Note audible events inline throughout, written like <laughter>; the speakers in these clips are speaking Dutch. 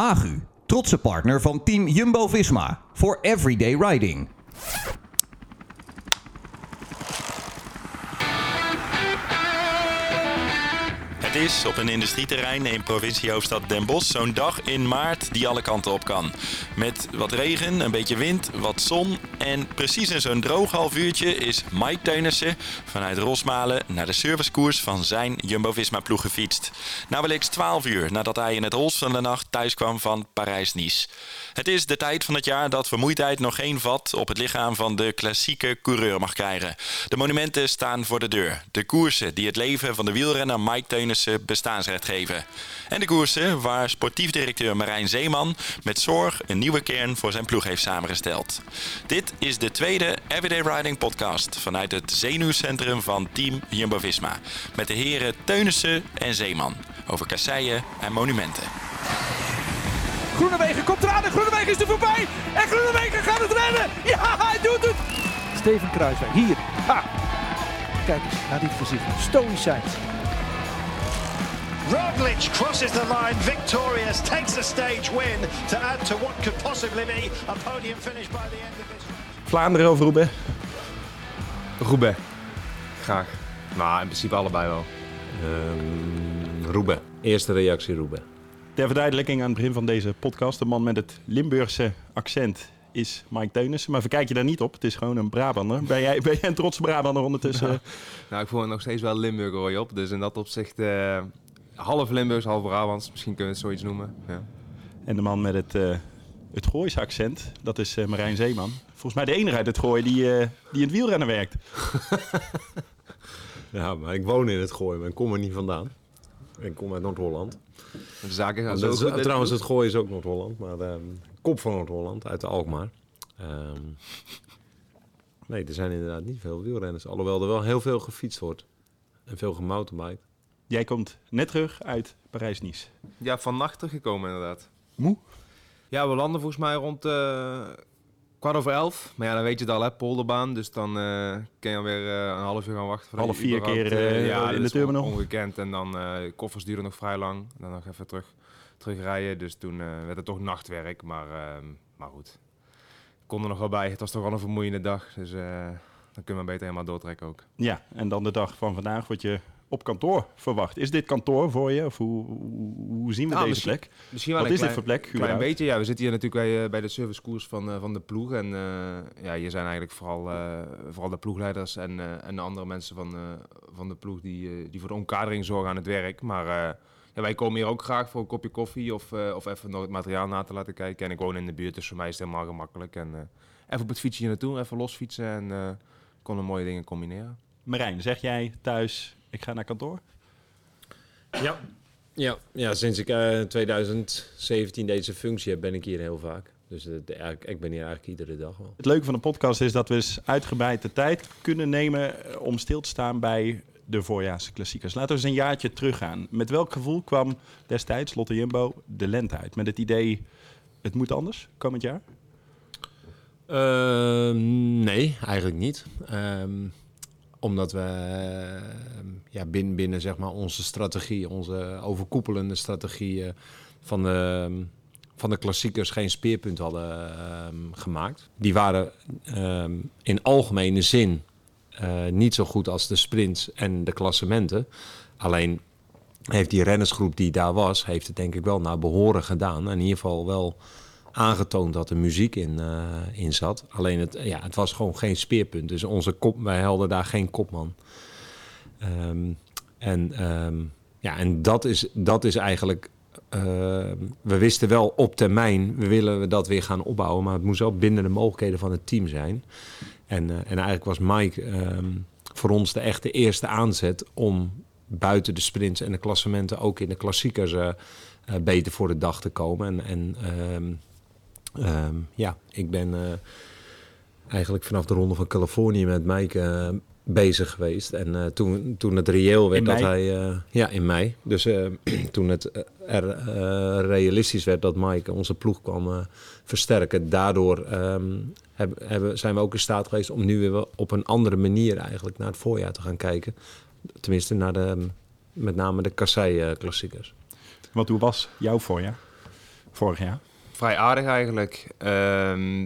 Agu, trotse partner van team Jumbo-Visma voor everyday riding. Het is op een industrieterrein in provinciehoofdstad Den Bosch zo'n dag in maart die alle kanten op kan. Met wat regen, een beetje wind, wat zon en precies in zo'n droog half uurtje is Mike Teunissen vanuit Rosmalen naar de servicekoers van zijn Jumbo-Visma-ploeg gefietst. Nauwelijks 12 uur nadat hij in het hols van de nacht thuis kwam van Parijs-Nice. Het is de tijd van het jaar dat vermoeidheid nog geen vat op het lichaam van de klassieke coureur mag krijgen. De monumenten staan voor de deur. De koersen die het leven van de wielrenner Mike Teunissen bestaansrecht geven. En de koersen waar sportief directeur Marijn Zeeman met zorg een nieuwe kern voor zijn ploeg heeft samengesteld. Dit is de tweede Everyday Riding podcast vanuit het zenuwcentrum van Team Jumbo-Visma. Met de heren Teunissen en Zeeman over kasseien en monumenten. Groenewegen komt eraan en Groenewegen is er voorbij. En Groenewegen gaat het redden. Ja, hij doet het. Steven Kruiswijk, hier. Ha. Kijk eens naar dit gezicht. Stoïcijns. Roglic crosses the line victorious, takes a stage win to add to what could possibly be a podium finish by the end of this. Vlaanderen of Roubaix? Roubaix. Graag. Maar in principe allebei wel. Um, Roubaix. Eerste reactie Roubaix. Ter verduidelijking aan het begin van deze podcast. De man met het Limburgse accent is Mike Teunissen. Maar verkijk je daar niet op. Het is gewoon een Brabander. Ben jij, ben jij een trots Brabander ondertussen? <laughs> nou, ik voel nog steeds wel Limburger hoor op. Dus in dat opzicht uh, half Limburgs, half Brabants. Misschien kunnen we het zoiets noemen. Ja. En de man met het, uh, het Gooise accent, dat is uh, Marijn Zeeman. Volgens mij de enige uit het Gooi die, die in het wielrennen werkt. <laughs> ja, maar ik woon in het Gooi, maar ik kom er niet vandaan. Ik kom uit Noord-Holland. De zaken gaan zo goed. Trouwens, het Gooi is ook Noord-Holland, maar de kop van Noord-Holland, uit de Alkmaar. Um, nee, er zijn inderdaad niet veel wielrenners. Alhoewel er wel heel veel gefietst wordt. En veel gemountainbiked. Jij komt net terug uit Parijs-Nice. Ja, vannacht teruggekomen inderdaad. Moe? Ja, we landen volgens mij rond uh, kwart over elf. Maar ja, dan weet je het al, hè, polderbaan. Dus dan uh, kun je alweer uh, een half uur gaan wachten. Half vier keer ja, in de terminal. ongekend. En dan koffers duren nog vrij lang. Dan nog even terug, terugrijden. Dus toen werd het toch nachtwerk. Maar, ehm, maar goed, ik kon er nog wel bij. Het was toch wel een vermoeiende dag. Dus dan kunnen we beter helemaal doortrekken ook. Ja, en dan de dag van vandaag word je op kantoor verwacht. Is dit kantoor voor je? Of hoe, hoe, zien we nou, deze plek? Misschien wel Wat is klein, dit voor plek? Een klein beetje, ja. We zitten hier natuurlijk bij, uh, bij de servicekoers van, uh, van de ploeg. En uh, ja, hier zijn eigenlijk vooral, vooral de ploegleiders en, en de andere mensen van, van de ploeg die, die voor de omkadering zorgen aan het werk. Maar ja, wij komen hier ook graag voor een kopje koffie of, of even nog het materiaal na te laten kijken. En ik woon in de buurt, dus voor mij is het helemaal gemakkelijk. En even op het fietsje hier naartoe, even losfietsen en konden mooie dingen combineren. Marijn, zeg jij thuis ik ga naar kantoor? Ja, ja, ja sinds ik uh, 2017 deze functie heb, ben ik hier heel vaak. Dus uh, de, ik ben hier eigenlijk iedere dag wel. Het leuke van de podcast is dat we eens uitgebreid de tijd kunnen nemen eh, om stil te staan bij de voorjaarse klassiekers. Laten we eens een jaartje teruggaan. Met welk gevoel kwam destijds Lotte Jumbo de lente uit? Met het idee, het moet anders komend jaar? Uh, nee, eigenlijk niet. Um, omdat we uh, ja, binnen, binnen zeg maar onze strategie, onze overkoepelende strategie uh, van, de, van de klassiekers geen speerpunt hadden uh, gemaakt. Die waren ehm, in algemene zin eh, niet zo goed als de sprints en de klassementen. Alleen heeft die rennersgroep die daar was, heeft het denk ik wel naar behoren gedaan. In ieder geval wel aangetoond dat er muziek in, uh, in zat. Alleen het, ja, het was gewoon geen speerpunt. Dus onze kop, wij hadden daar geen kopman. Um, en, um, ja, en dat, is, dat is eigenlijk. Uh, we wisten wel op termijn, we willen dat weer gaan opbouwen. Maar het moest wel binnen de mogelijkheden van het team zijn. En, uh, en eigenlijk was Mike um, voor ons de echte eerste aanzet om buiten de sprints en de klassementen ook in de klassiekers beter voor de dag te komen. En, en Um, ja, ik ben uh, eigenlijk vanaf de ronde van Californië met Mike uh, bezig geweest. En uh, toen, toen het reëel werd dat hij... ja, in mei. Dus <clears throat> toen het er realistisch werd dat Mike onze ploeg kwam versterken. Daardoor um, hebben, zijn we ook in staat geweest om nu weer op een andere manier eigenlijk naar het voorjaar te gaan kijken. Tenminste, naar de, met name de Kassei-klassiekers. Want hoe was jouw voorjaar? vorig jaar? Vrij aardig eigenlijk. Ehm,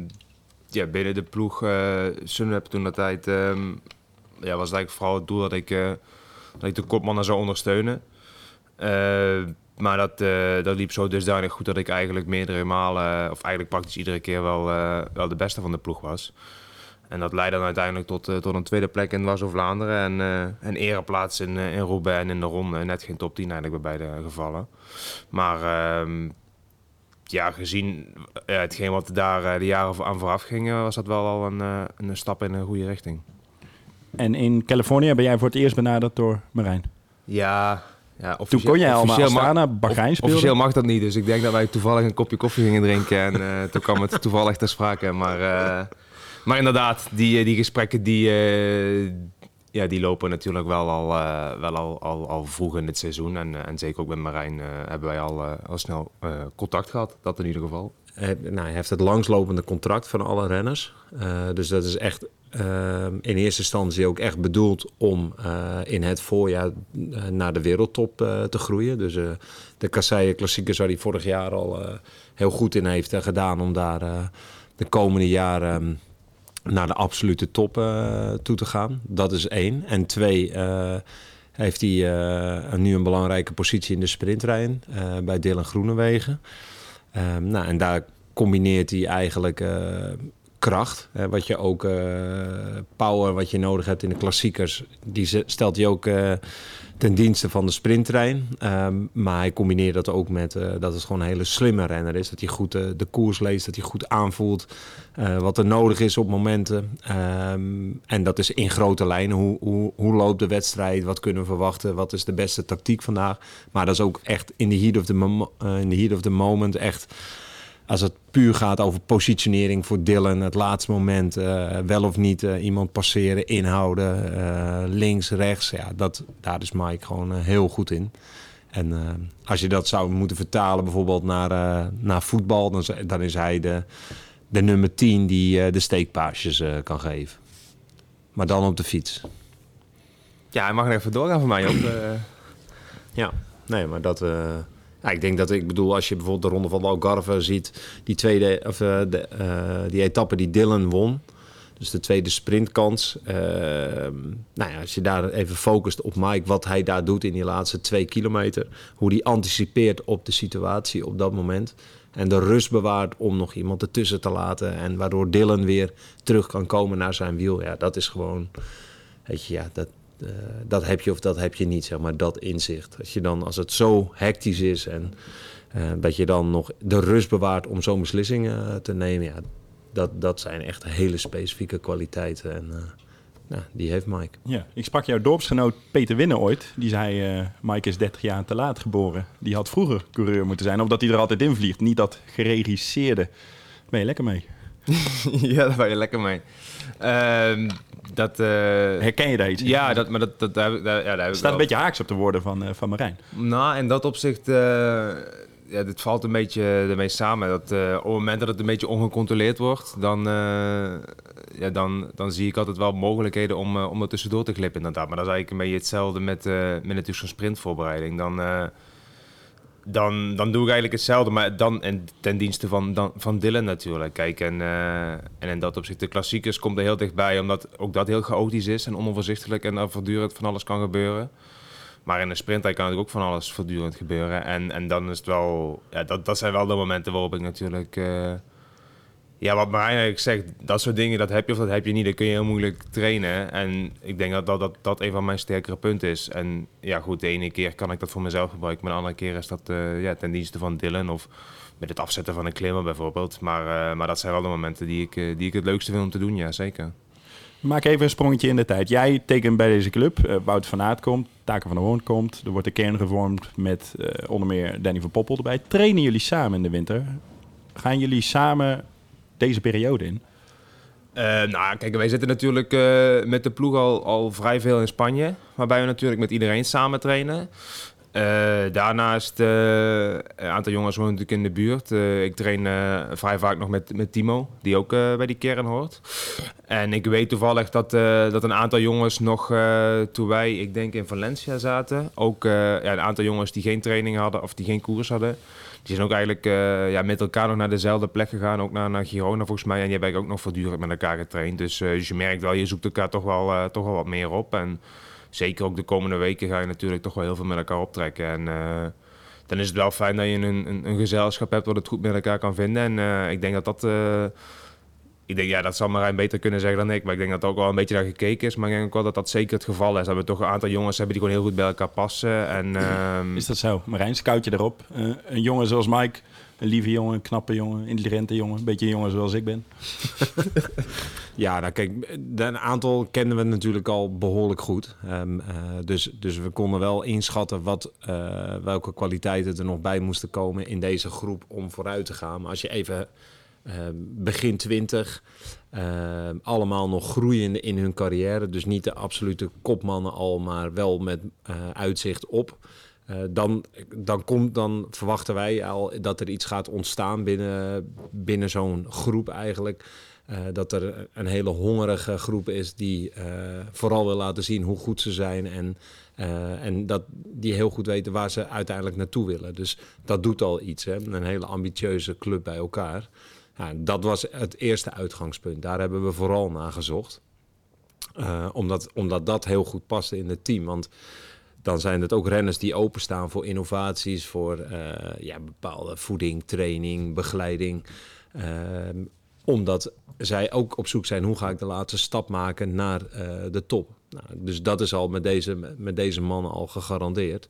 ja, binnen de ploeg uh, Sunweb toen dat tijd ehm, ja, was eigenlijk vooral het doel dat ik, uh, dat ik de kopmannen zou ondersteunen. Uh, maar dat, dat liep zo dusdanig goed dat ik eigenlijk meerdere malen, of eigenlijk praktisch iedere keer wel, wel de beste van de ploeg was. En dat leidde dan uiteindelijk tot, tot een tweede plek in Wazoo-Vlaanderen en een ereplaats in, in Roubaix en in de ronde. Net geen top 10 eigenlijk bij beide gevallen. Maar ehm, ja, gezien uh, hetgeen wat daar uh, de jaren aan vooraf ging, was dat wel al een, een stap in een goede richting. En in Californië ben jij voor het eerst benaderd door Marijn? Ja, ja Toen kon jij al naar Astana, Bahrein spelen? Officieel mag dat niet, dus ik denk dat wij toevallig een kopje koffie gingen drinken en toen kwam het toevallig ter sprake. Maar, maar inderdaad, die, die gesprekken die, ja, die lopen natuurlijk wel al, uh, wel al, al, al vroeg in het seizoen. En, uh, en zeker ook met Marijn uh, hebben wij al, al snel contact gehad. Dat in ieder geval. Hij, nou, heeft het langslopende contract van alle renners. dus dat is echt in eerste instantie ook echt bedoeld om in het voorjaar naar de wereldtop te groeien. Dus de Kasseien klassiekers waar hij vorig jaar al heel goed in heeft gedaan om daar de komende jaren naar de absolute top uh, toe te gaan. Dat is één. En twee, uh, heeft hij uh, nu een belangrijke positie in de sprinttrein bij Dylan Groenewegen. Um, nou, en daar combineert hij eigenlijk kracht, hè, wat je ook power, wat je nodig hebt in de klassiekers, die stelt hij ook ten dienste van de sprinttrein. Um, maar hij combineert dat ook met uh, dat het gewoon een hele slimme renner is. Dat hij goed uh, de koers leest, dat hij goed aanvoelt uh, wat er nodig is op momenten. Um, en dat is in grote lijnen. Hoe, hoe, hoe loopt de wedstrijd? Wat kunnen we verwachten? Wat is de beste tactiek vandaag? Maar dat is ook echt in de heat of the, in the, heat of the moment echt als het puur gaat over positionering voor Dylan, het laatste moment, uh, wel of niet uh, iemand passeren, inhouden, uh, links, rechts. Ja, dat, daar is Mike gewoon heel goed in. En als je dat zou moeten vertalen bijvoorbeeld naar, naar voetbal, dan, dan is hij de, de nummer 10 die de steekpaasjes kan geven. Maar dan op de fiets. Ja, hij mag er even doorgaan voor mij ook. <clears throat> ja, nee, maar dat... Ja, ik denk dat ik bedoel, als je bijvoorbeeld de ronde van de Algarve ziet, die tweede, of uh, de, uh, die etappe die Dylan won. Dus de tweede sprintkans. Uh, nou ja, als je daar even focust op Mike, wat hij daar doet in die laatste twee kilometer. Hoe hij anticipeert op de situatie op dat moment. En de rust bewaart om nog iemand ertussen te laten. En waardoor Dylan weer terug kan komen naar zijn wiel. Ja, dat is gewoon. Weet je, ja, dat, uh, dat heb je of dat heb je niet, zeg maar, dat inzicht. Als, je dan, als het zo hectisch is en uh, dat je dan nog de rust bewaart om zo'n beslissing uh, te nemen, ja, dat, dat zijn echt hele specifieke kwaliteiten. En die heeft Mike. Ja, ik sprak jouw dorpsgenoot Peter Winnen ooit. Die zei, Mike is 30 jaar te laat geboren. Die had vroeger coureur moeten zijn, omdat hij er altijd in vliegt. Niet dat geregisseerde. Ben je lekker mee? <laughs> ja, daar ben je lekker mee. Uh, dat, uh, Herken je daar iets? Ja, dat, maar dat, dat, daar, daar, ja, daar staat een beetje haaks op de woorden van, uh, van Marijn. Nou, in dat opzicht, uh, ja, dit valt een beetje ermee samen. Dat, op het moment dat het een beetje ongecontroleerd wordt, dan, ja, dan, dan zie ik altijd wel mogelijkheden om, om er tussendoor te glippen inderdaad. Maar dat is eigenlijk een beetje hetzelfde met, met natuurlijk zo'n sprintvoorbereiding. Dan dan, dan doe ik eigenlijk hetzelfde, maar dan en ten dienste van, dan, van Dylan natuurlijk. Kijk, en, uh, en in dat opzicht, de klassiekers komt er heel dichtbij, omdat ook dat heel chaotisch is en onoverzichtelijk en er voortdurend van alles kan gebeuren. Maar in een sprint kan er ook van alles voortdurend gebeuren. En, en dan is het wel, ja, dat, dat zijn wel de momenten waarop ik natuurlijk. Uh, ja, wat Marijn eigenlijk zegt, dat soort dingen, dat heb je of dat heb je niet. Dat kun je heel moeilijk trainen. En ik denk dat dat, dat, dat een van mijn sterkere punten is. En ja, goed, de ene keer kan ik dat voor mezelf gebruiken. Maar de andere keer is dat uh, ja, ten dienste van Dylan of met het afzetten van een klimmer bijvoorbeeld. Maar, uh, maar dat zijn wel de momenten die ik, uh, die ik het leukste vind om te doen, ja, zeker. Maak even een sprongetje in de tijd. Jij tekent bij deze club. Wout van Aert komt, Taken van der Hoorn komt. Er wordt een kern gevormd met onder meer Danny van Poppel erbij. Trainen jullie samen in de winter? Gaan jullie samen deze periode in? Uh, nou, kijk, wij zitten natuurlijk uh, met de ploeg al, al vrij veel in Spanje. Waarbij we natuurlijk met iedereen samen trainen. Uh, daarnaast, een aantal jongens wonen natuurlijk in de buurt. ik train vrij vaak nog met, met Timo, die ook bij die kern hoort. En ik weet toevallig dat, dat een aantal jongens nog, toen wij, ik denk in Valencia zaten, ook ja, een aantal jongens die geen training hadden of die geen koers hadden, die zijn ook eigenlijk uh, ja, met elkaar nog naar dezelfde plek gegaan. Ook naar, naar Girona volgens mij. En die hebben ook nog voortdurend met elkaar getraind. Dus, uh, dus je merkt wel, je zoekt elkaar toch wel, uh, toch wel wat meer op. En zeker ook de komende weken ga je natuurlijk toch wel heel veel met elkaar optrekken. En dan is het wel fijn dat je een, een, een, gezelschap hebt wat het goed met elkaar kan vinden. En ik denk dat dat ik denk, ja, dat zal Marijn beter kunnen zeggen dan ik. Maar ik denk dat er ook wel een beetje naar gekeken is. Maar ik denk ook wel dat dat zeker het geval is. Dat we toch een aantal jongens hebben die gewoon heel goed bij elkaar passen. En, um... <clears throat> Is dat zo? Marijn, scout je erop? Uh, een jongen zoals Mike, een lieve jongen, een knappe jongen, intelligente jongen. Een beetje een jongen zoals ik ben. <laughs> ja, nou kijk, een aantal kennen we natuurlijk al behoorlijk goed. Um, uh, dus, dus we konden wel inschatten wat, uh, welke kwaliteiten er nog bij moesten komen in deze groep om vooruit te gaan. Maar als je even Ehm, begin twintig. Ehm, allemaal nog groeiende in hun carrière. Dus niet de absolute kopmannen al, maar wel met uh, uitzicht op. Uh, dan, dan, komt, dan verwachten wij al dat er iets gaat ontstaan binnen, binnen zo'n groep eigenlijk. Uh, dat er een hele hongerige groep is die vooral wil laten zien hoe goed ze zijn. En, en dat die heel goed weten waar ze uiteindelijk naartoe willen. Dus dat doet al iets. Hè? Een hele ambitieuze club bij elkaar. Ja, dat was het eerste uitgangspunt. Daar hebben we vooral naar gezocht. Uh, omdat, omdat dat heel goed paste in het team. Want dan zijn het ook renners die openstaan voor innovaties, voor uh, ja, bepaalde voeding, training, begeleiding. Uh, omdat zij ook op zoek zijn hoe ga ik de laatste stap maken naar de top. Nou, dus dat is al met deze, met deze mannen al gegarandeerd.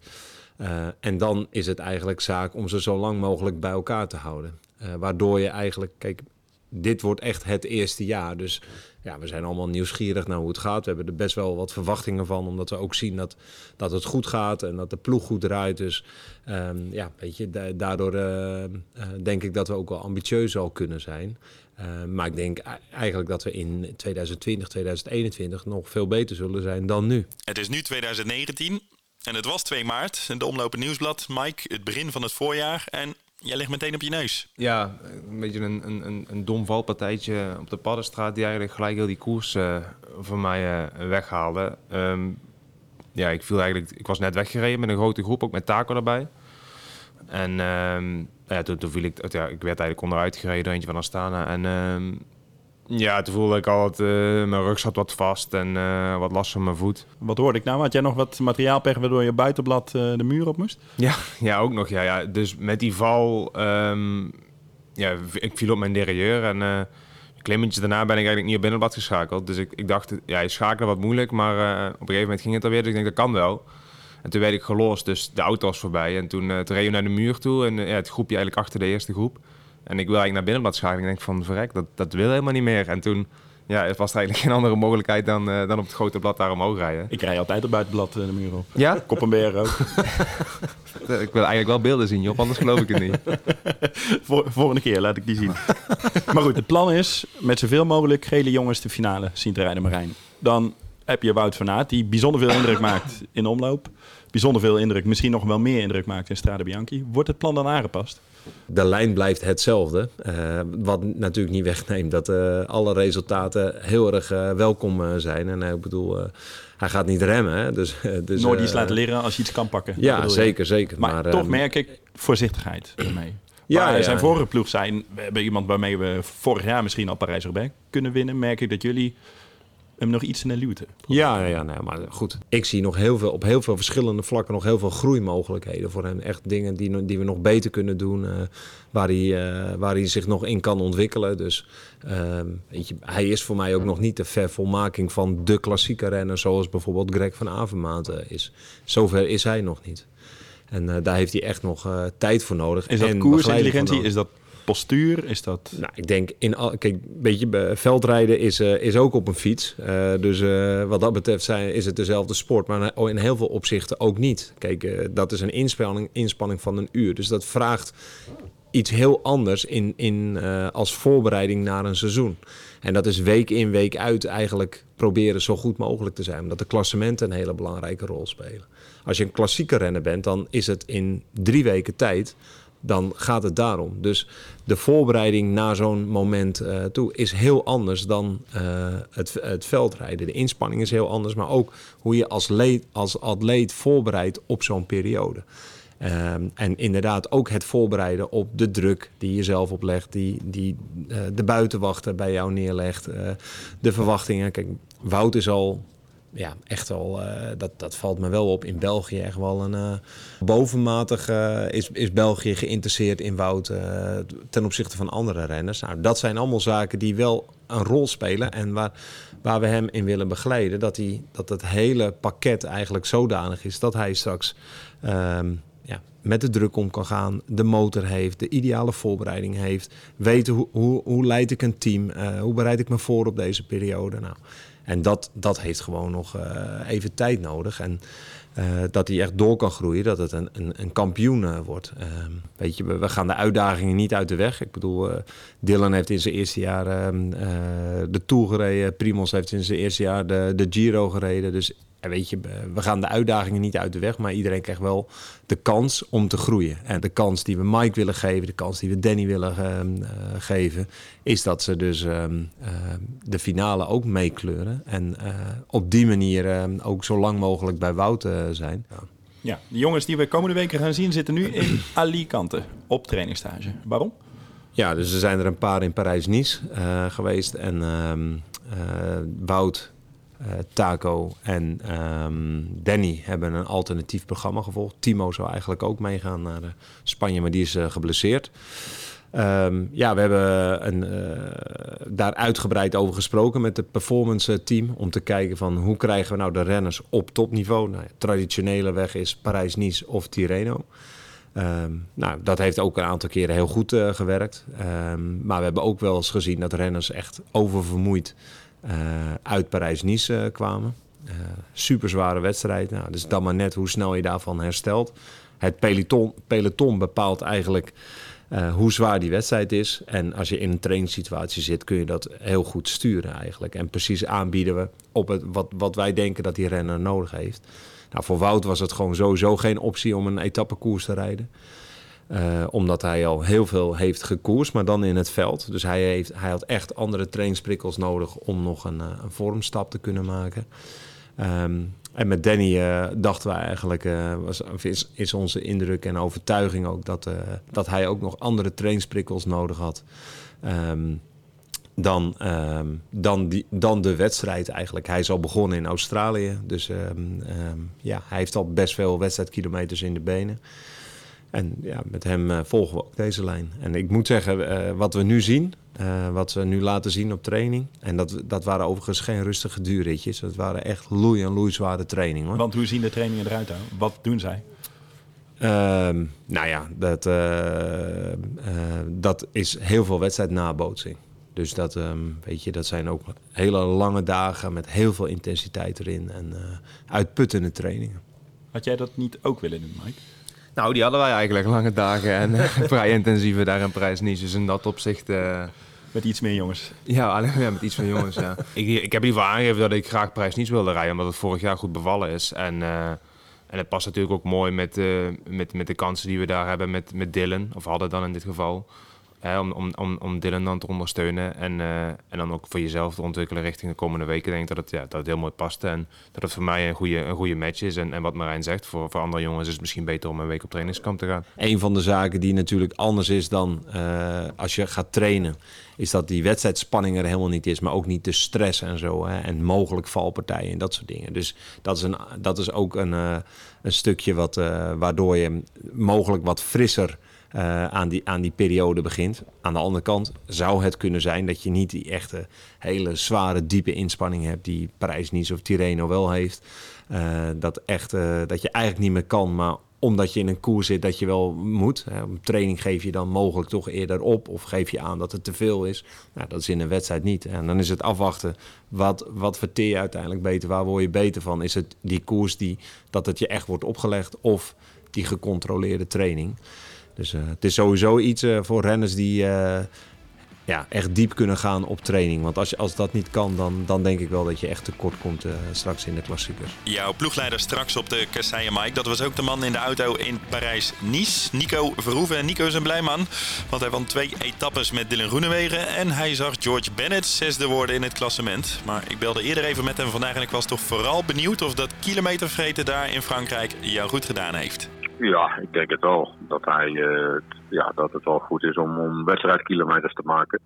en dan is het eigenlijk zaak om ze zo lang mogelijk bij elkaar te houden. Uh, waardoor je eigenlijk, kijk, dit wordt echt het eerste jaar. Dus ja, we zijn allemaal nieuwsgierig naar hoe het gaat. We hebben er best wel wat verwachtingen van, omdat we ook zien dat, dat het goed gaat en dat de ploeg goed draait. Dus um, ja, weet je, daardoor uh, uh, denk ik dat we ook wel ambitieus zal kunnen zijn. maar ik denk eigenlijk dat we in 2020, 2021 nog veel beter zullen zijn dan nu. Het is nu 2019 en het was 2 maart. De Omlopen Nieuwsblad. Mike, het begin van het voorjaar. En Jij ligt meteen op je neus. Ja, een beetje een, een, een dom valpartijtje op de Paddenstraat... die eigenlijk gelijk heel die koers uh, van mij uh, weghaalde. Um, ja, ik, viel eigenlijk, ik was net weggereden met een grote groep, ook met Taco erbij. En um, ja, toen, toen viel ik... Ja, ik werd eigenlijk onderuit gereden, eentje van Astana. En um, ja, toen voelde ik al dat uh, mijn rug zat wat vast en uh, wat last van mijn voet. Wat hoorde ik nou? Had jij nog wat materiaalpech waardoor je buitenblad uh, de muur op moest? Ja, <laughs> ja ook nog. Ja, ja. Dus met die val, um, ja, ik viel op mijn derailleur en uh, klimmetjes daarna ben ik eigenlijk niet op binnenblad geschakeld. Dus ik, ik dacht, ja, je schakelen wat moeilijk, maar op een gegeven moment ging het alweer. Dus ik denk, dat kan wel. En toen werd ik gelost, dus de auto was voorbij. En toen, toen reed je naar de muur toe en ja, het groepje eigenlijk achter de eerste groep. En ik wil eigenlijk naar binnenblad schakelen. Ik denk van, verrek, dat, dat wil helemaal niet meer. En toen ja, was er eigenlijk geen andere mogelijkheid dan, uh, dan op het grote blad daar omhoog rijden. Ik rij altijd op buitenblad uh, de muur op. Ja? <laughs> Koppenberg ook. <laughs> ik wil eigenlijk wel beelden zien, Job, anders geloof ik het niet. <laughs> Volgende keer laat ik die zien. maar goed, het plan is met zoveel mogelijk gele jongens de finale zien te rijden, Marijn. Dan heb je Wout van Aert, die bijzonder veel indruk maakt in de omloop. Bijzonder veel indruk, misschien nog wel meer indruk maakt in Strade Bianchi. Wordt het plan dan aangepast? De lijn blijft hetzelfde. Uh, wat natuurlijk niet wegneemt dat uh, alle resultaten heel erg uh, welkom zijn. En ik bedoel, hij gaat niet remmen. Hè? Dus, dus, Nooit iets laten leren als je iets kan pakken. Ja, zeker, zeker. Maar, maar toch merk ik voorzichtigheid ermee. Ja, ja, zijn vorige ploeg zijn, we hebben iemand waarmee we vorig jaar misschien al Parijs-Roubaix kunnen winnen. Merk ik dat jullie hem nog iets in de luwte. Ja, ja nee, maar goed. Ik zie nog heel veel, op heel veel verschillende vlakken nog heel veel groeimogelijkheden voor hem. Echt dingen die, die we nog beter kunnen doen, uh, waar, hij, uh, waar hij zich nog in kan ontwikkelen. Dus uh, weet je, hij is voor mij ook nog niet de vervolmaking van de klassieke renner, zoals bijvoorbeeld Greg van Avermaat uh, is. Zover is hij nog niet. En daar heeft hij echt nog tijd voor nodig. Is dat koersintelligentie? Is dat postuur? Is dat... Nou, ik denk, in kijk, weet je, veldrijden is, uh, is ook op een fiets. Uh, dus uh, wat dat betreft zijn, is het dezelfde sport, maar in heel veel opzichten ook niet. Kijk, dat is een inspanning, inspanning van een uur. Dus dat vraagt iets heel anders in, in, als voorbereiding naar een seizoen. En dat is week in, week uit eigenlijk proberen zo goed mogelijk te zijn. Omdat de klassementen een hele belangrijke rol spelen. Als je een klassieke renner bent, dan is het in drie weken tijd dan gaat het daarom. Dus de voorbereiding naar zo'n moment uh, toe is heel anders dan uh, het, het veldrijden. De inspanning is heel anders, maar ook hoe je als, leed, als atleet voorbereidt op zo'n periode. Ehm, en inderdaad ook het voorbereiden op de druk die je zelf oplegt, die, die uh, de buitenwachter bij jou neerlegt, de verwachtingen. Kijk, Wout is al, ja, echt al, uh, dat, dat valt me wel op, in België echt wel een bovenmatig is, is België geïnteresseerd in Wout ten opzichte van andere renners. Nou, dat zijn allemaal zaken die wel een rol spelen en waar, waar we hem in willen begeleiden. Dat, hij, dat het hele pakket eigenlijk zodanig is dat hij straks um, ja, met de druk om kan gaan, de motor heeft, de ideale voorbereiding heeft, weten hoe, hoe, hoe leid ik een team, uh, hoe bereid ik me voor op deze periode. Nou, en dat, dat heeft gewoon nog uh, even tijd nodig. En uh, dat hij echt door kan groeien, dat het een, een, een kampioen wordt. weet je, we, we, gaan de uitdagingen niet uit de weg. Ik bedoel, Dylan heeft in zijn eerste jaar ehm, de Tour gereden. Primos heeft in zijn eerste jaar de, de Giro gereden. Dus weet je, we gaan de uitdagingen niet uit de weg, maar iedereen krijgt wel de kans om te groeien. En de kans die we Mike willen geven, de kans die we Danny willen uh, uh, geven, is dat ze dus uh, de finale ook meekleuren. En eh, op die manier ehm, ook zo lang mogelijk bij Wout eh, zijn. Ja. ja, de jongens die we komende weken gaan zien zitten nu in <clears throat> Alicante op trainingstage. Waarom? Ja, dus er zijn er een paar in Parijs-Nice uh, geweest. En ehm, Wout Taco en um, Danny hebben een alternatief programma gevolgd. Timo zou eigenlijk ook meegaan naar uh, Spanje, maar die is uh, geblesseerd. Um, ja, we hebben een, daar uitgebreid over gesproken met het performance team. Om te kijken van hoe krijgen we nou de renners op topniveau. Nou, traditionele weg is Parijs-Nice of Tirreno. Um, nou, dat heeft ook een aantal keren heel goed gewerkt. maar we hebben ook wel eens gezien dat renners echt oververmoeid uit Parijs-Nice uh, kwamen. Uh, super zware wedstrijd. Nou, dus dan maar net hoe snel je daarvan herstelt. Het peloton, peloton bepaalt eigenlijk hoe zwaar die wedstrijd is. En als je in een trainingssituatie zit, kun je dat heel goed sturen eigenlijk. En precies aanbieden we op het, wat, wat wij denken dat die renner nodig heeft. Nou, voor Wout was het gewoon sowieso geen optie om een etappekoers te rijden. Uh, omdat hij al heel veel heeft gekoerst, maar dan in het veld. Dus hij, heeft, hij had echt andere trainingsprikkels nodig om nog een, uh, een vormstap te kunnen maken. Um, en met Danny uh, dachten we eigenlijk, was, is, onze indruk en overtuiging ook dat, dat hij ook nog andere trainingsprikkels nodig had. Um, dan, um, dan, die, dan de wedstrijd eigenlijk. Hij is al begonnen in Australië. Dus ja, hij heeft al best veel wedstrijdkilometers in de benen. En ja, met hem uh, volgen we ook deze lijn. En ik moet zeggen, uh, wat we nu zien, uh, wat we nu laten zien op training. En dat, dat waren overigens geen rustige duurritjes. Dat waren echt loei en loei zware trainingen. Hoor. Want hoe zien de trainingen eruit dan? Wat doen zij? Ehm, nou ja, dat, dat is heel veel wedstrijdnabootsing. Dus dat, um, weet je, dat zijn ook hele lange dagen met heel veel intensiteit erin. En uitputtende trainingen. Had jij dat niet ook willen doen, Mike? Nou, die hadden wij eigenlijk lange dagen en <laughs> vrij intensieve daar in Parijs niet. Dus in dat opzicht... Uh... Met iets meer jongens. Ja, alleen ja, met iets meer jongens, ja. <laughs> ik, ik heb liever aangegeven dat ik graag prijs niet wilde rijden, omdat het vorig jaar goed bevallen is. En, uh, en het past natuurlijk ook mooi met, uh, met, met de kansen die we daar hebben met, met Dylan, of hadden dan in dit geval. Om, om, om, om Dylan dan te ondersteunen en, uh, en dan ook voor jezelf te ontwikkelen richting de komende weken. denk ik dat het, ja, dat het heel mooi past en dat het voor mij een goede, een goede match is. En, en wat Marijn zegt, voor, voor andere jongens is het misschien beter om een week op trainingskamp te gaan. Een van de zaken die natuurlijk anders is dan uh, als je gaat trainen, is dat die wedstrijdspanning er helemaal niet is, maar ook niet de stress en zo. Hè, en mogelijk valpartijen en dat soort dingen. Dus dat is, een, dat is ook een, uh, een stukje wat, waardoor je mogelijk wat frisser uh, aan, die, aan die periode begint. Aan de andere kant zou het kunnen zijn dat je niet die echte hele zware, diepe inspanning hebt die Parijs-Nice of Tirreno wel heeft. Uh, dat, echt, uh, dat je eigenlijk niet meer kan, maar omdat je in een koers zit dat je wel moet. Hè. Training geef je dan mogelijk toch eerder op of geef je aan dat het te veel is. Nou, dat is in een wedstrijd niet. En dan is het afwachten, wat, wat verteer je uiteindelijk beter? Waar word je beter van? Is het die koers die, dat het je echt wordt opgelegd of die gecontroleerde training? Dus uh, het is sowieso iets uh, voor renners die uh, ja, echt diep kunnen gaan op training. Want als, je, als dat niet kan, dan, dan denk ik wel dat je echt tekort komt straks in de klassiekers. Jouw ploegleider straks op de Kasseien Mike, dat was ook de man in de auto in Parijs-Nice. Nico Verhoeven. Nico is een blij man, want hij won twee etappes met Dylan Groenewegen. En hij zag George Bennett zesde worden in het klassement. Maar ik belde eerder even met hem vandaag en ik was toch vooral benieuwd of dat kilometervreten daar in Frankrijk jou goed gedaan heeft. Ja, ik denk het wel. Dat, hij, uh, ja, dat het wel goed is om, om wedstrijdkilometers te maken.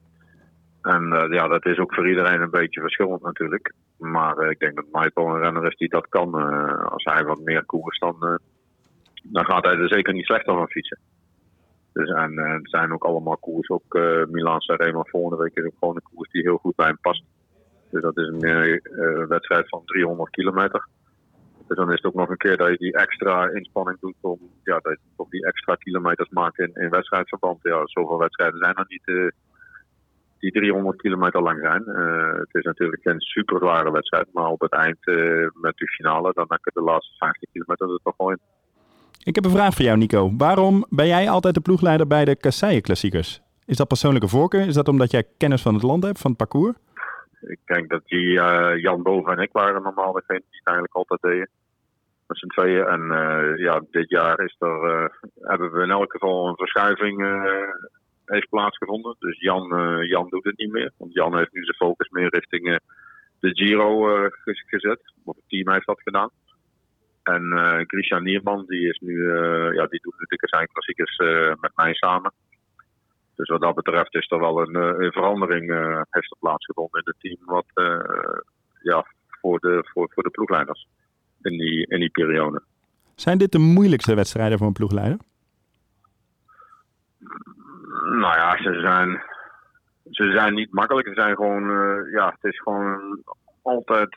En uh, ja, dat is ook voor iedereen een beetje verschillend natuurlijk. Maar uh, ik denk dat Michael een renner is die dat kan. als hij wat meer koers, dan, dan gaat hij er zeker niet slechter van fietsen. Dus, en er zijn ook allemaal koers. Ook Milan Sanremo volgende week is ook gewoon een koers die heel goed bij hem past. Dus dat is een wedstrijd van 300 kilometer. Dus dan is het ook nog een keer dat je die extra inspanning doet om ja, dat die extra kilometers maakt in, in wedstrijdverband. Ja, zoveel wedstrijden zijn er niet uh, die 300 kilometer lang zijn. Uh, het is natuurlijk geen super zware wedstrijd, maar op het eind uh, met de finale, dan heb je de laatste 50 kilometer er toch wel in. Ik heb een vraag voor jou, Nico. Waarom ben jij altijd de ploegleider bij de Kasseien-klassiekers? Is dat persoonlijke voorkeur? Is dat omdat jij kennis van het land hebt, van het parcours? Ik denk dat die uh, Jan Boven en ik waren normaal degene die het eigenlijk altijd deden. Met z'n tweeën. En uh, ja, dit jaar is er, uh, hebben we in elk geval een verschuiving heeft plaatsgevonden. Dus Jan, Jan doet het niet meer. Want Jan heeft nu zijn focus meer richting de Giro gezet. Of het team heeft dat gedaan. En Christian Nierman, die is nu, ja, die doet natuurlijk zijn klassiekers met mij samen. Dus wat dat betreft is er wel een, eh, een verandering uh, heeft er plaatsgevonden in het team. Wat uh, ja, voor, de, voor, voor de ploegleiders in die, in die periode. Zijn dit de moeilijkste wedstrijden voor een ploegleider? Nou ja, ze zijn, ze zijn niet makkelijk. Ze zijn gewoon, ja, het is gewoon altijd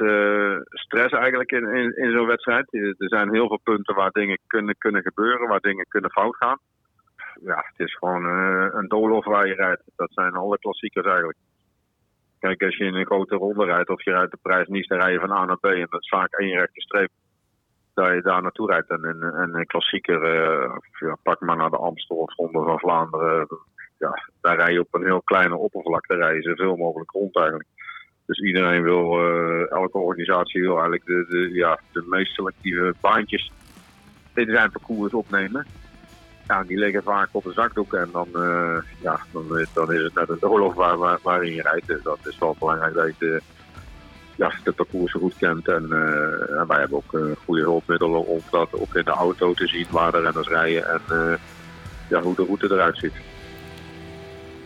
stress eigenlijk in, in, in zo'n wedstrijd. Er zijn heel veel punten waar dingen kunnen, kunnen gebeuren, waar dingen kunnen fout gaan ja, het is gewoon uh, een doolhof waar je rijdt. Dat zijn alle klassiekers eigenlijk. Kijk, als je in een grote ronde rijdt of je rijdt de prijs niet, van A naar B. En dat is vaak één rechte streep dat je daar naartoe rijdt. En, en, een klassieker, uh, ja, pak maar naar de Amstel of Ronde van Vlaanderen. Ja, daar rij je op een heel kleine oppervlakte, rij je zoveel mogelijk rond eigenlijk. Dus iedereen wil, uh, elke organisatie wil eigenlijk de, de, ja, de meest selectieve baantjes in zijn parcours opnemen ja, die liggen vaak op een zakdoek en dan, uh, ja, dan, dan, is het net een doolhof waar, waar, waarin je rijdt. Dus dat is wel belangrijk dat je de, ja, de parcours goed kent. En, uh, en wij hebben ook uh, goede hulpmiddelen om dat ook in de auto te zien waar de renners rijden en ja, hoe de route eruit ziet.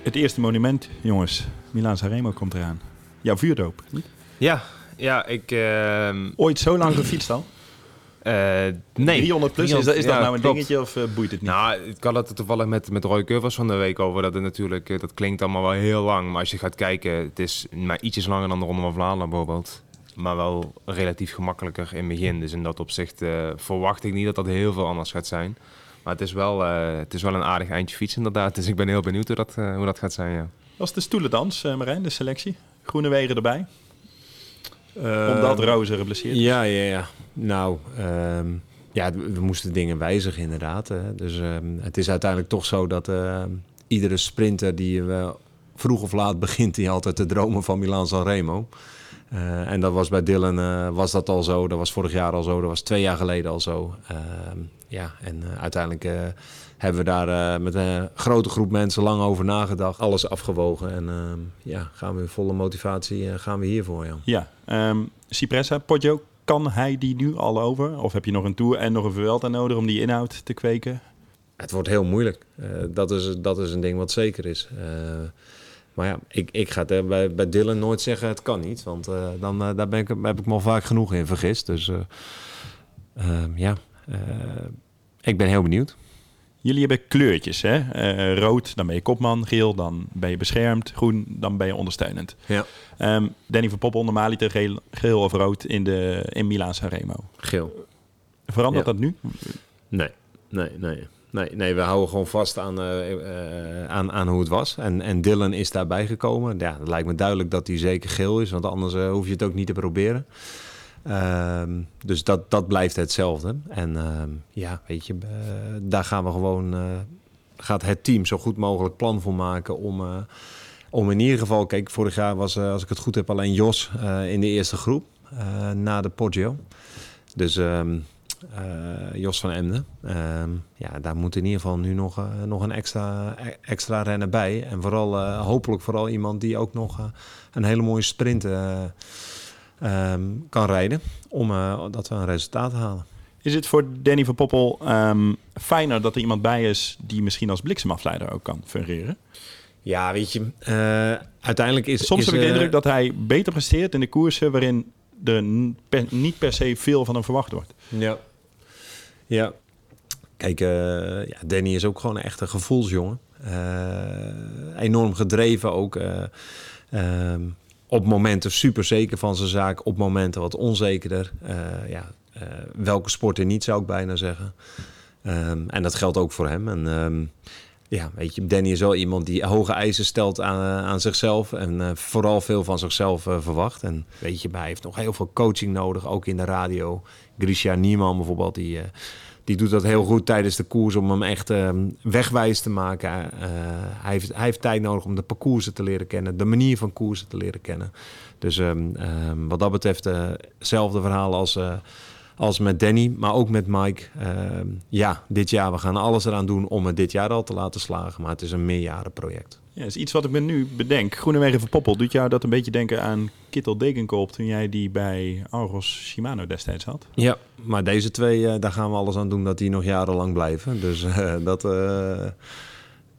Het eerste monument, jongens. Milaan Sanremo komt eraan. Jouw vuurdoop, niet? Ja, ja ik... Ehm, Ooit zo lang gefietst al? Uh, nee. 300 plus, is dat, is dat nou een dingetje of uh, boeit het niet? Nou, ik had het toevallig met, met Roy Curvers van de week over. Dat het natuurlijk, uh, dat klinkt allemaal wel heel lang. Maar als je gaat kijken, het is maar ietsjes langer dan de Ronde van Vlaanderen bijvoorbeeld. Maar wel relatief gemakkelijker in het begin. Dus in dat opzicht verwacht ik niet dat dat heel veel anders gaat zijn. Maar het is wel, het is wel een aardig eindje fietsen inderdaad. Dus ik ben heel benieuwd hoe dat, hoe dat gaat zijn, ja. Was de stoelendans, Marijn, de selectie? Groene wegen erbij? Uh, Omdat Roze geblesseerd is? Ja, ja, ja. Nou, um, ja, we moesten dingen wijzigen inderdaad. Hè. Dus um, het is uiteindelijk toch zo dat uh, iedere sprinter die uh, vroeg of laat begint, die altijd te dromen van Milan Sanremo. Uh, en dat was bij Dylan was dat al zo, dat was vorig jaar al zo, dat was twee jaar geleden al zo. Ehm, ja, en uiteindelijk hebben we daar met een grote groep mensen lang over nagedacht, alles afgewogen. En ja, gaan we in volle motivatie gaan we hiervoor. Ja, ja um, Cipressa, Poggio, kan hij die nu al over? Of heb je nog een Tour en nog een Vuelta nodig om die inhoud te kweken? Het wordt heel moeilijk. Uh, dat, is, dat is een ding wat zeker is. Uh, maar ja, ik, ik ga het bij, bij Dylan nooit zeggen het kan niet. Want dan, daar ben ik, heb ik me al vaak genoeg in vergist. Dus ja, ik ben heel benieuwd. Jullie hebben kleurtjes, hè? Uh, rood, dan ben je kopman. Geel, dan ben je beschermd. Groen, dan ben je ondersteunend. Ja. Um, Danny van Poppel, normaliter geel, geel of rood in, de, in Milaan Sanremo. Geel. Verandert ja. dat nu? Nee, nee, nee. Nee, nee, we houden gewoon vast aan, uh, uh, aan, aan hoe het was. En, en Dylan is daarbij gekomen. Ja, het lijkt me duidelijk dat hij zeker geel is, want anders uh, hoef je het ook niet te proberen. Ehm, dus dat, dat blijft hetzelfde. En ehm, ja, weet je, uh, daar gaan we gewoon, uh, gaat het team zo goed mogelijk plan voor maken om, uh, om in ieder geval, kijk, vorig jaar was, als ik het goed heb, alleen Jos in de eerste groep na de Poggio. Dus um, Jos van Emden. ja, daar moet in ieder geval nu nog, nog een extra, extra rennen bij. En vooral, hopelijk vooral iemand die ook nog een hele mooie sprint um, kan rijden om uh, dat we een resultaat halen. Is het voor Danny van Poppel ehm, fijner dat er iemand bij is die misschien als bliksemafleider ook kan fungeren? Ja, weet je, uh, uiteindelijk is... Soms is, heb ik de uh, indruk dat hij beter presteert in de koersen waarin er per- niet per se veel van hem verwacht wordt. Ja. Ja. Kijk, eh, ja, Danny is ook gewoon echt een gevoelsjongen. Eh, enorm gedreven ook. eh, ehm, op momenten super zeker van zijn zaak. Op momenten wat onzekerder. Eh, ja, eh, welke sporter niet, zou ik bijna zeggen. Ehm, en dat geldt ook voor hem. En ehm, ja, weet je, Danny is wel iemand die hoge eisen stelt aan, aan zichzelf. En eh, vooral veel van zichzelf eh, verwacht. En weet je, hij heeft nog heel veel coaching nodig, ook in de radio. Grisha Niemann bijvoorbeeld, die, eh, die doet dat heel goed tijdens de koers om hem echt eh, wegwijs te maken. Eh, hij, heeft, hij heeft tijd nodig om de parcoursen te leren kennen, de manier van koersen te leren kennen. Dus ehm, ehm, wat dat betreft, eh, hetzelfde verhaal als, eh, als met Danny, maar ook met Mike. Ehm, ja, dit jaar, we gaan alles eraan doen om het dit jaar al te laten slagen. Maar het is een meerjarenproject. Ja, dat is iets wat ik me nu bedenk. Groenewegen van Poppel, doet jou dat een beetje denken aan Kittel Degenkolb toen jij die bij Argos Shimano destijds had? Ja, maar deze twee, eh, daar gaan we alles aan doen dat die nog jarenlang blijven. Dus eh, dat... eh,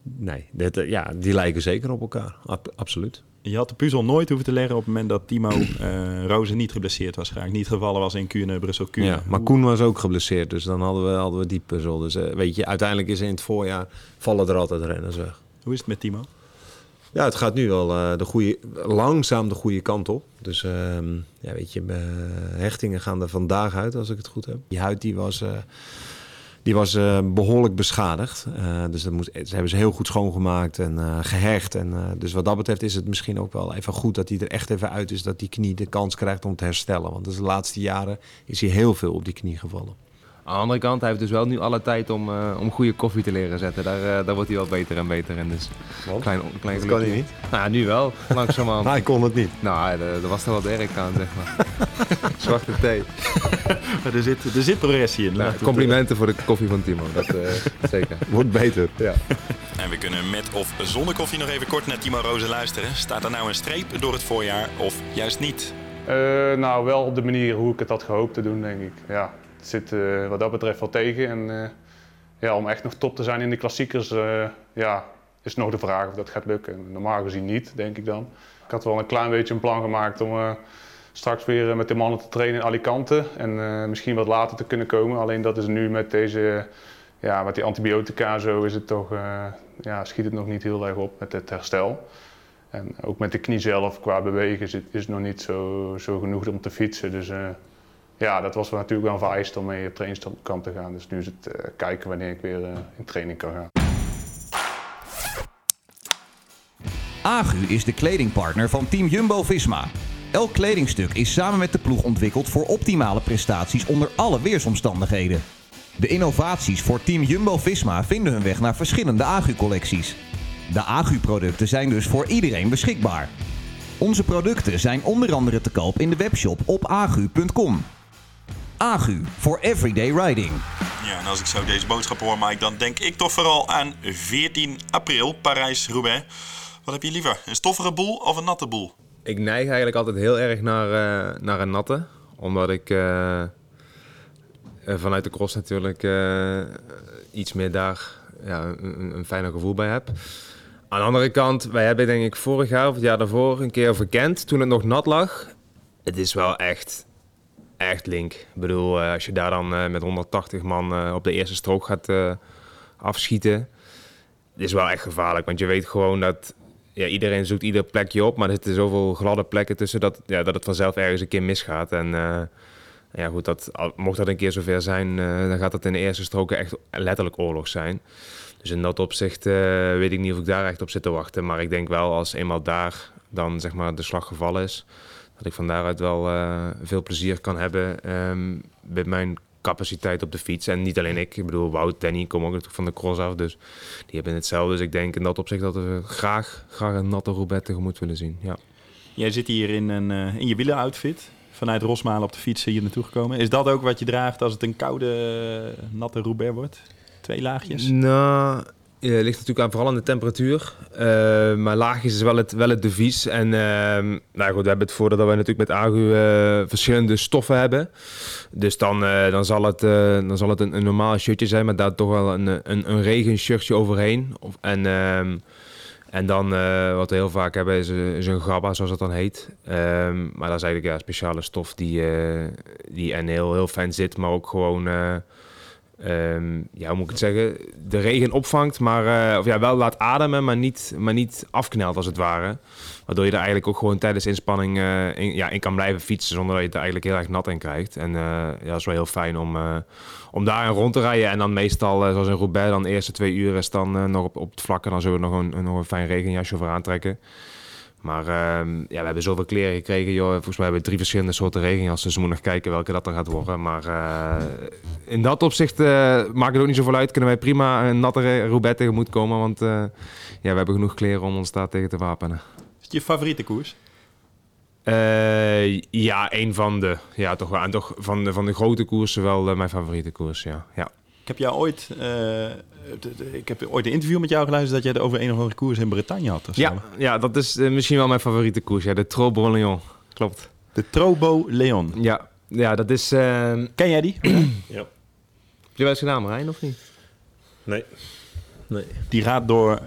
nee, dit, ja, die lijken zeker op elkaar. Ab- absoluut. Je had de puzzel nooit hoeven te leggen op het moment dat Timo Rozen niet geblesseerd was geraakt. Niet gevallen was in Kuurne, Brussel, Kuurne. Ja, maar Koen was ook geblesseerd, dus dan hadden we, hadden we die puzzel. Dus weet je, uiteindelijk is in het voorjaar vallen er altijd renners weg. Hoe is het met Timo? Ja, het gaat nu wel eh, de goede, langzaam de goede kant op. Dus ehm, ja, weet je, eh, hechtingen gaan er vandaag uit, als ik het goed heb. Die huid die was, eh, die was eh, behoorlijk beschadigd. Dus dat moet, ze hebben ze heel goed schoongemaakt en eh, gehecht. En, dus wat dat betreft is het misschien ook wel even goed dat hij er echt even uit is. Dat die knie de kans krijgt om te herstellen. Want de laatste jaren is hij heel veel op die knie gevallen. Aan de andere kant, hij heeft dus wel nu alle tijd om, eh, om goede koffie te leren zetten. Daar, eh, daar wordt hij wel beter en beter in. Dus klein, klein Dat kan hij niet? Nou ja, nu wel, langzamerhand. <laughs> hij kon het niet. Nou, er, was er wel werk aan, zeg maar. <laughs> Zwarte thee. <laughs> Maar er, zit, er zit progressie in. Nou, complimenten voor de koffie van Timo, dat eh, zeker. Wordt beter. Ja. En we kunnen met of zonder koffie nog even kort naar Timo Rozen luisteren. Staat er nou een streep door het voorjaar of juist niet? Eh, nou, wel op de manier hoe ik het had gehoopt te doen, denk ik. Ja, zit eh, wat dat betreft wel tegen. En eh, ja, om echt nog top te zijn in de klassiekers, eh, ja, is nog de vraag of dat gaat lukken. Normaal gezien niet, denk ik dan. Ik had wel een klein beetje een plan gemaakt om straks weer met de mannen te trainen in Alicante. En misschien wat later te kunnen komen. Alleen dat is nu met deze, ja, met die antibiotica zo, is het toch, ja, schiet het nog niet heel erg op met het herstel. En ook met de knie zelf, qua bewegen, is het, is nog niet zo, zo genoeg om te fietsen. Dus ja, dat was natuurlijk wel een vereist om mee op trainingskamp te gaan. Dus nu is het eh, kijken wanneer ik weer eh, in training kan gaan. Agu is de kledingpartner van Team Jumbo-Visma. Elk kledingstuk is samen met de ploeg ontwikkeld voor optimale prestaties onder alle weersomstandigheden. De innovaties voor Team Jumbo-Visma vinden hun weg naar verschillende Agu-collecties. De Agu-producten zijn dus voor iedereen beschikbaar. Onze producten zijn onder andere te koop in de webshop op agu.com. Agu voor everyday riding. Ja, en als ik zo deze boodschap hoor, Mike, dan denk ik toch vooral aan 14 april, Parijs-Roubaix. Wat heb je liever, een stoffige boel of een natte boel? Ik neig eigenlijk altijd heel erg naar, eh, naar een natte. Omdat ik eh, eh, vanuit de cross natuurlijk eh, iets meer daar ja, een, een- een fijner gevoel bij heb. Aan de andere kant, wij hebben denk ik vorig jaar of het jaar daarvoor een keer verkend toen het nog nat lag. Het is wel echt, echt link. Ik bedoel, eh, als je daar dan eh, met 180 man eh, op de eerste strook gaat afschieten. Is wel echt gevaarlijk, want je weet gewoon dat ja, iedereen zoekt ieder plekje op, maar er zitten zoveel gladde plekken tussen dat, ja, dat het vanzelf ergens een keer misgaat. En ja, goed, dat, mocht dat een keer zover zijn, dan gaat dat in de eerste stroken echt letterlijk oorlog zijn. Dus in dat opzicht weet ik niet of ik daar echt op zit te wachten. Maar ik denk wel als eenmaal daar dan zeg maar de slag gevallen is, dat ik van daaruit wel eh, veel plezier kan hebben ehm, met mijn capaciteit op de fiets. En niet alleen ik, ik bedoel Wout, Danny, kom ook van de cross af, dus die hebben hetzelfde. Dus ik denk in dat opzicht dat we graag, graag een natte Roubaix tegemoet willen zien. Ja. Jij zit hier in, een, eh, in je wieleroutfit. Vanuit Rosmalen op de fiets hier naartoe gekomen. Is dat ook wat je draagt als het een koude, eh, natte Roubaix wordt? Twee laagjes? Nou, eh, ligt natuurlijk aan vooral aan de temperatuur. Eh, maar laagjes is wel het, wel het devies. En ehm, nou goed, we hebben het voordeel dat we natuurlijk met Agu eh, verschillende stoffen hebben. Dus dan, dan zal het, dan zal het een, normaal shirtje zijn, maar daar toch wel een, een, een regenshirtje overheen. En, ehm, en dan, wat we heel vaak hebben, is, een- gabba, zoals dat dan heet. Ehm, maar dat is eigenlijk ja, een speciale stof die, die heel, heel fijn zit, maar ook gewoon... eh, ehm, ja, hoe moet ik het zeggen? De regen opvangt, maar eh, of ja, wel laat ademen, maar niet, maar niet afknelt als het ware. Waardoor je er eigenlijk ook gewoon tijdens inspanning eh, in, ja, in kan blijven fietsen zonder dat je er eigenlijk heel erg nat in krijgt. En eh, ja, dat is wel heel fijn om, om daar rond te rijden. En dan meestal, zoals in Roubaix, dan de eerste twee uur is dan nog op, op het vlak. En dan zullen we nog een, een, nog een fijn regenjasje voor aantrekken. Maar ehm, ja, we hebben zoveel kleren gekregen. Joh. Volgens mij hebben we drie verschillende soorten regenjassen. Dus we moeten nog kijken welke dat er gaat worden. Maar eh, in dat opzicht eh, maakt het ook niet zoveel uit. Kunnen wij prima een natte Roubaix tegemoet komen. Want eh, ja, we hebben genoeg kleren om ons daar tegen te wapenen. Is het je favoriete koers? Ja, een van de. Ja, toch wel. En toch van de, van de grote koersen wel mijn favoriete koers. Ja. ja. Ik heb jou ooit, ik heb ooit een interview met jou geluisterd dat jij het over een of andere koers in Bretagne had. Ja, ja, dat is eh, misschien wel mijn favoriete koers. Ja, de Trobo-Lyon. Klopt. De Trobo Leon. Ja, ja dat is. eh, Ken jij die? <clears throat> Heb je wel eens gedaan, Marijn, of niet? Nee. Nee. Die gaat door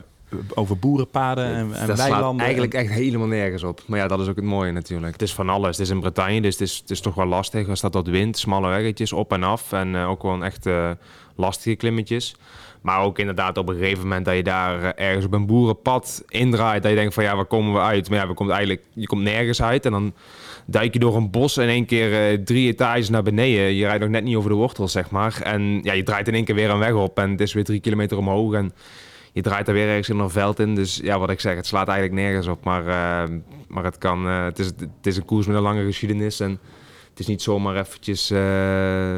over boerenpaden en, en dat slaat weilanden. eigenlijk echt helemaal nergens op. Maar ja, dat is ook het mooie natuurlijk. Het is van alles. Het is in Bretagne, dus het is, het is toch wel lastig. Er staat wat wind, smalle weggetjes, op en af. En eh, ook gewoon echt eh, lastige klimmetjes. Maar ook inderdaad op een gegeven moment dat je daar eh, ergens op een boerenpad indraait. Dat je denkt van ja, waar komen we uit? Maar ja, we komt eigenlijk, je komt nergens uit. En dan duik je door een bos in één keer drie etages naar beneden. Je rijdt nog net niet over de wortels, zeg maar. En ja, je draait in één keer weer een weg op. En het is weer drie kilometer omhoog. En je draait er weer ergens in een veld in. Dus ja, wat ik zeg, het slaat eigenlijk nergens op. Maar, eh, maar het, kan, eh, het, is, het is een koers met een lange geschiedenis. En het is niet zomaar eventjes eh,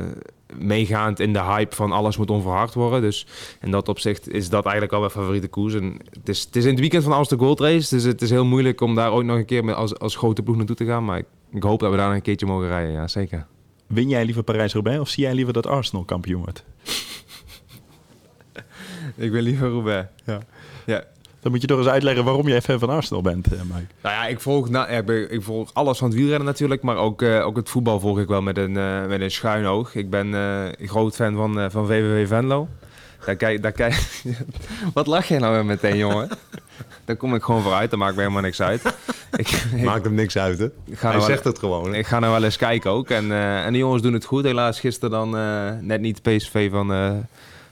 meegaand in de hype van alles moet onverhard worden. Dus in dat opzicht is dat eigenlijk al mijn favoriete koers. En het, is, het in het weekend van de Amsterdam Gold Race. Dus het is heel moeilijk om daar ooit nog een keer met als, als grote ploeg naartoe te gaan. Maar ik, ik hoop dat we daar een keertje mogen rijden. Ja, zeker. Win jij liever Parijs-Roubaix of zie jij liever dat Arsenal kampioen wordt? Ik ben liever Roubaix. Ja. ja. Dan moet je toch eens uitleggen waarom jij fan van Arsenal bent, eh, Mike. Nou ja, ik volg, ja, ik, ben- ik volg alles van het wielrennen natuurlijk, maar ook, eh, ook het voetbal volg ik wel met een, eh, met een schuin oog. Ik ben een groot fan van, van VVV Venlo. Daar kijk, daar kijk, <laughs> Wat lach jij nou weer meteen, jongen? Daar kom ik gewoon vooruit, daar maakt me helemaal niks uit. Ik, Maakt hem niks uit, hè? Hij nou wel- zegt het gewoon. hè? Ik ga nou wel eens kijken ook. En, en de jongens doen het goed. Helaas gisteren dan net niet PSV van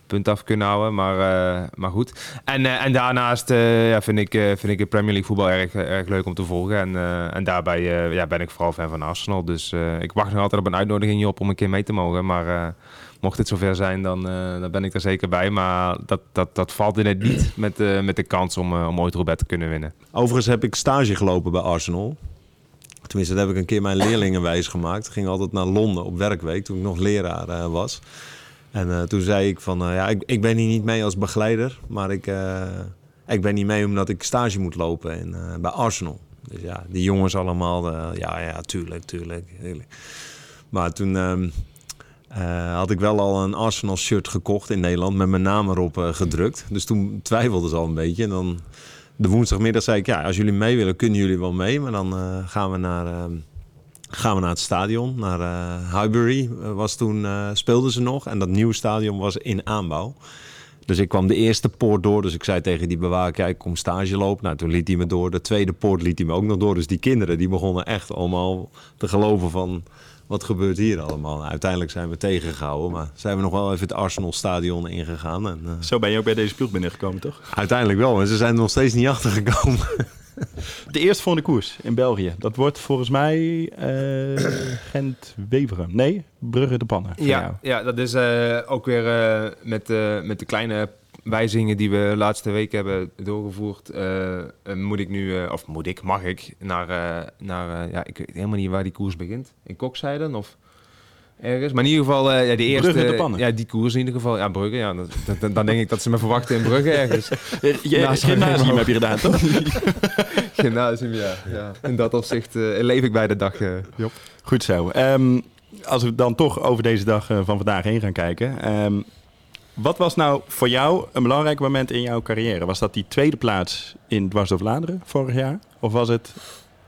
punt af kunnen houden. Maar, eh, maar goed. En, eh, en daarnaast eh, ja, vind, ik, vind ik de Premier League voetbal erg, erg leuk om te volgen. En, en daarbij ja, ben ik vooral fan van Arsenal. Dus ik wacht nog altijd op een uitnodiging op om een keer mee te mogen. Maar mocht het zover zijn, dan, dan ben ik er zeker bij. Maar dat, dat, dat valt in het niet met, met de kans om, om ooit Roubaix te kunnen winnen. Overigens heb ik stage gelopen bij Arsenal. Tenminste, dat heb ik een keer mijn leerlingen wijs gemaakt. Ik ging altijd naar Londen op werkweek toen ik nog leraar was. En eh, toen zei ik van, eh, ja, ik, ik ben hier niet mee als begeleider. Maar ik, eh, ik ben niet mee omdat ik stage moet lopen in, bij Arsenal. Dus ja, die jongens allemaal, ja, ja, tuurlijk, tuurlijk. tuurlijk. Maar toen ehm, eh, had ik wel al een Arsenal shirt gekocht in Nederland met mijn naam erop gedrukt. Dus toen twijfelden ze al een beetje. En dan de woensdagmiddag zei ik, ja, als jullie mee willen, kunnen jullie wel mee. Maar dan gaan, we naar, ehm, gaan we naar het stadion, naar eh Highbury. eh, was toen, eh, speelden ze nog. En dat nieuwe stadion was in aanbouw. Dus ik kwam de eerste poort door. Dus ik zei tegen die bewaker, ik kom stage lopen. Nou, toen liet hij me door. De tweede poort liet hij me ook nog door. Dus die kinderen, die begonnen echt allemaal te geloven van... Wat gebeurt hier allemaal? Nou, uiteindelijk zijn we tegengehouden. Maar zijn we nog wel even het Arsenal stadion ingegaan. En, Zo ben je ook bij deze ploeg binnengekomen, toch? uiteindelijk wel, maar ze zijn er nog steeds niet <laughs> achter gekomen. <laughs> De eerstvolgende koers in België. Dat wordt volgens mij eh, <clears throat> Gent-Weveren. Nee, Brugge de Pannen. jou. Ja, ja, dat is eh, ook weer eh, met, met de kleine wijzigingen die we de laatste week hebben doorgevoerd. moet ik nu, of moet ik, mag ik, naar, naar ja, ik weet helemaal niet waar die koers begint. In Kokzijden of ergens. Maar in ieder geval, eh, ja, de eerste, Brugge de Pannen. ja, die koers in ieder geval. Ja, Brugge, ja. dat- dat- dan denk ik dat ze me verwachten in Brugge ergens. <laughs> Je, Naast gymnasium heb je gedaan, toch? <laughs> Gymnasium, ja. ja. In dat opzicht eh, leef ik bij de dag, eh, Job. Goed zo. Ehm, als we dan toch over deze dag van vandaag heen gaan kijken. ehm, Wat was nou voor jou een belangrijk moment in jouw carrière? Was dat die tweede plaats in Dwars door Vlaanderen vorig jaar? Of was het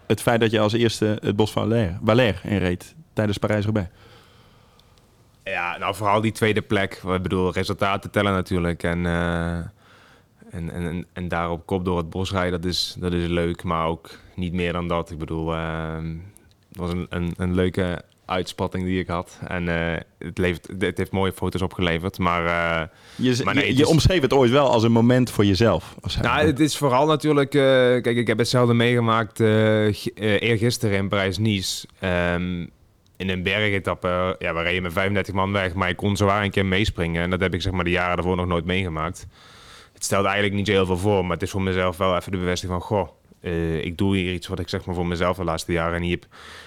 het feit dat je als eerste het Bos van Valère inreed tijdens Parijs-Roubaix? Ja, nou vooral die tweede plek. Ik bedoel, resultaten tellen natuurlijk. En, uh, en, en, en daar op kop door het bos rijden, dat is, dat is leuk. Maar ook niet meer dan dat. Ik bedoel, uh, het was een, een, een leuke uitspatting die ik had. En uh, het, levert, het heeft mooie foto's opgeleverd. Maar, uh, je, maar nee, je, je is... omschreef het ooit wel als een moment voor jezelf. Nou, het is vooral natuurlijk... Kijk, ik heb hetzelfde meegemaakt eergisteren in Parijs-Nice. Um, in een bergetappe, ja, we reden met 35 man weg, maar ik kon zwaar een keer meespringen. En dat heb ik zeg maar de jaren daarvoor nog nooit meegemaakt. Het stelde eigenlijk niet zo heel veel voor, maar het is voor mezelf wel even de bevestiging van, goh, uh, ik doe hier iets wat ik zeg maar voor mezelf de laatste jaren niet heb,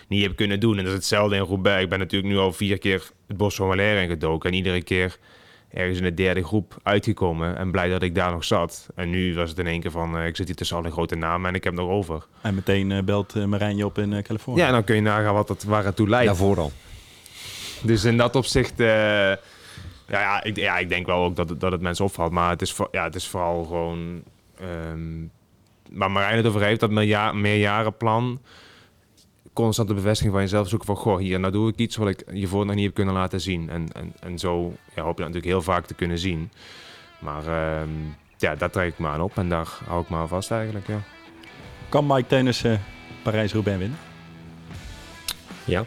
niet heb kunnen doen. En dat is hetzelfde in Roubaix. Ik ben natuurlijk nu al vier keer het Bos van Valère ingedoken. En iedere keer ergens in de derde groep uitgekomen. En blij dat ik daar nog zat. En nu was het in één keer van, uh, ik zit hier tussen alle grote namen en ik heb nog over. En meteen uh, belt uh, Marijn je op in Californië. Ja, dan kun je nagaan wat het, waar het toe leidt. Daarvoor al. Dus in dat opzicht... ja, ja, ik, ja, ik denk wel ook dat, dat het mensen opvalt. Maar het is, ja, het is vooral gewoon... Um, waar Marijn het over heeft, dat meerja meerjarenplan constante bevestiging van jezelf zoeken van... goh, hier, nou doe ik iets wat ik hiervoor nog niet heb kunnen laten zien. En, en, en zo ja, hoop je dat natuurlijk heel vaak te kunnen zien. Maar uh, ja, daar trek ik me aan op en daar hou ik me aan vast eigenlijk, ja. Kan Mike Tennis uh, Parijs-Roubaix winnen? Ja.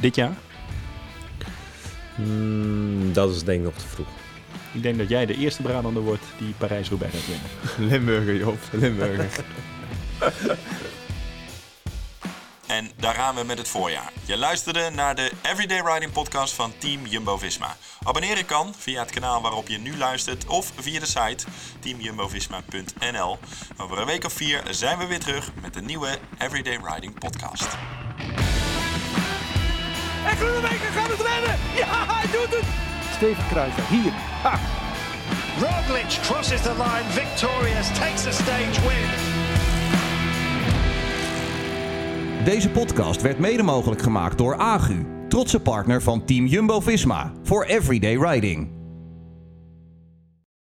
Dit jaar? Mm, dat is denk ik nog te vroeg. Ik denk dat jij de eerste Brabander wordt die Parijs-Roubaix gaat winnen. <laughs> Limburger, Job. Limburger. <laughs> En daar gaan we met het voorjaar. Je luisterde naar de Everyday Riding podcast van Team Jumbo-Visma. Abonneren kan via het kanaal waarop je nu luistert of via de site teamjumbovisma.nl. Over een week of vier zijn we weer terug met een nieuwe Everyday Riding podcast. En Groenewegen gaat het redden! Ja, hij doet het! Steven Kruijswijk, hier. Ha. Roglic crosses the line victorious, takes a stage win. Deze podcast werd mede mogelijk gemaakt door Agu, trotse partner van Team Jumbo-Visma voor Everyday Riding.